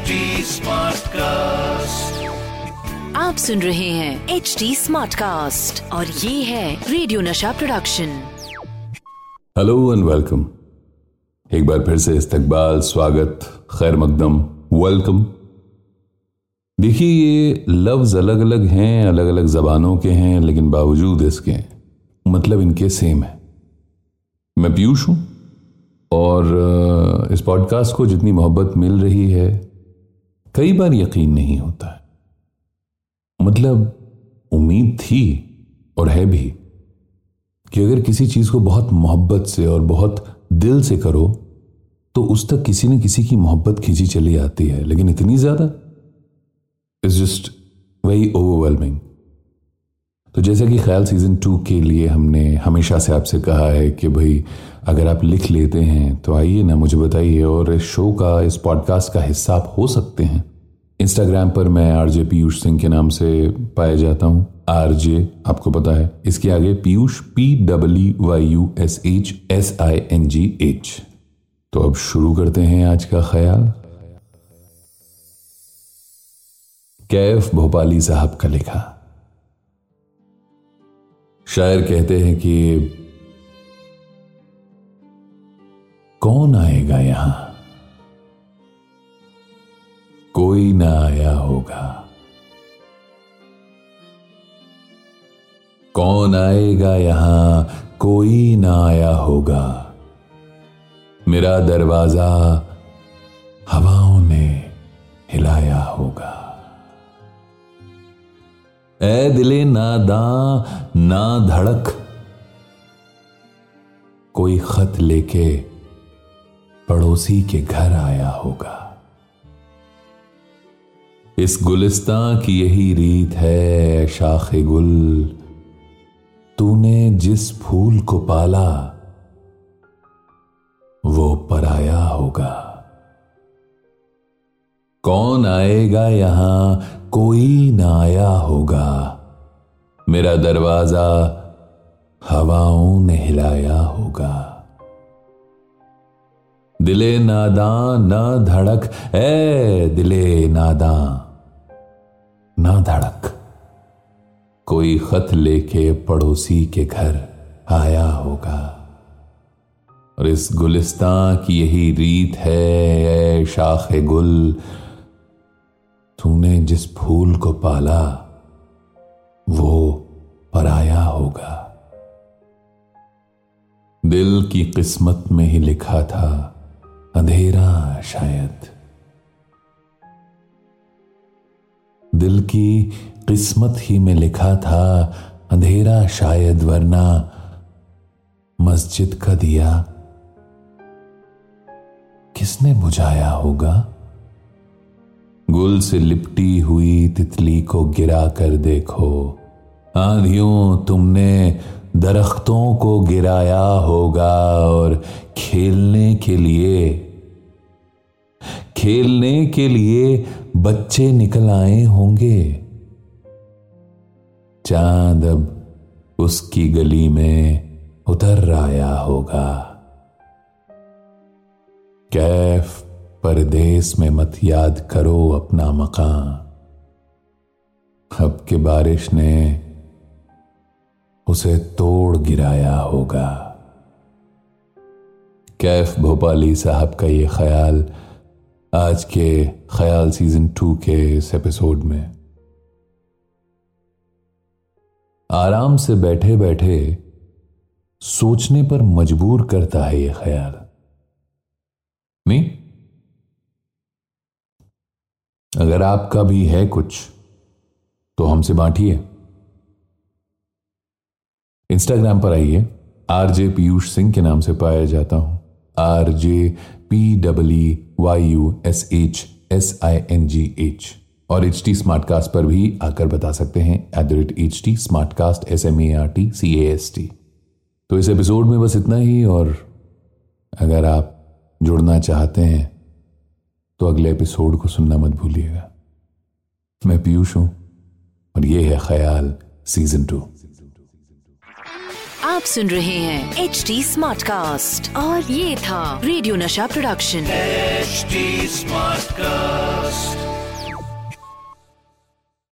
HD Smartcast. आप सुन रहे हैं एच डी स्मार्ट कास्ट और ये है रेडियो नशा प्रोडक्शन हेलो एंड वेलकम एक बार फिर से इस्तकबाल स्वागत खैर मकदम वेलकम देखिए ये लफ्ज अलग अलग हैं अलग अलग जबानों के हैं लेकिन बावजूद इसके मतलब इनके सेम है। मैं पीयूष हूँ और इस पॉडकास्ट को जितनी मोहब्बत मिल रही है कई बार यकीन नहीं होता है। मतलब उम्मीद थी और है भी कि अगर किसी चीज़ को बहुत मोहब्बत से और बहुत दिल से करो तो उस तक किसी न किसी की मोहब्बत खींची चली आती है, लेकिन इतनी ज़्यादा? इज़ जस्ट वेरी ओवरवेलमिंग तो जैसे कि ख्याल सीज़न टू के लिए हमने हमेशा से आपसे कहा है कि भाई, अगर आप लिख लेते हैं तो आइए ना, मुझे बताइए और इस शो का, इस पॉडकास्ट का हिस्सा आप हो सकते हैं। इंस्टाग्राम पर मैं आरजे पीयूष सिंह के नाम से पाया जाता हूँ। आरजे आपको पता है। इसके आगे Piyush P W Y U S H S I N G H तो अब शुरू करते हैं आज का ख्याल। कैफ भोपाली साहब का लिखा। शायर कहते हैं कि कौन आएगा यहाँ? कोई ना आया होगा। कौन आएगा यहाँ? कोई ना आया होगा। मेरा दरवाज़ा हवाओं ने हिलाया होगा। ए दिले नादां ना धड़क। कोई खत लेके पड़ोसी के घर आया होगा। इस गुलिस्तां की यही रीत है, शाख गुल। तूने जिस फूल को पाला, वो पराया होगा। कौन आएगा यहाँ कोई ना आया होगा। मेरा दरवाज़ा हवाओं ने हिलाया होगा। दिले नादा ना धड़क ए दिले नादां ना धड़क। कोई खत लेके पड़ोसी के घर आया होगा। और इस गुलिस्तां की यही रीत है ए शाख गुल तूने जिस फूल को पाला, वो पराया होगा। दिल की किस्मत में ही लिखा था, अंधेरा शायद। दिल की किस्मत ही में लिखा था, अंधेरा शायद, वरना मस्जिद का दिया किसने बुझाया होगा? गुल से लिपटी हुई तितली को गिरा कर देखो। आंधियों, तुमने दरख्तों को गिराया होगा और खेलने के लिए, खेलने के लिए बच्चे निकल आए होंगे। चाँद अब उसकी गली में उतर आया होगा। कैफ परदेस में मत याद करो अपना मकान। अब के बारिश ने उसे तोड़ गिराया होगा। कैफ भोपाली साहब का ये ख्याल आज के ख्याल सीज़न टू के इस एपिसोड में। आराम से बैठे बैठे सोचने पर मजबूर करता है ये ख्याल। नहीं अगर आपका भी है कुछ तो हमसे बांटिए। इंस्टाग्राम पर आइए। आरजे पीयूष सिंह के नाम से पाया जाता हूँ। R J P W Y U S H S I N G H और एच टी स्मार्टकास्ट पर भी आकर बता सकते हैं। At the rate H T smart cast S M A R T C A S T तो इस episode में बस इतना ही, और अगर आप जुड़ना चाहते हैं तो अगले एपिसोड को सुनना मत भूलिएगा। मैं पीयूष हूँ और ये है ख्याल सीज़न टू। आप सुन रहे हैं एच डी स्मार्ट कास्ट और ये था रेडियो नशा प्रोडक्शन। H smart Smartcast.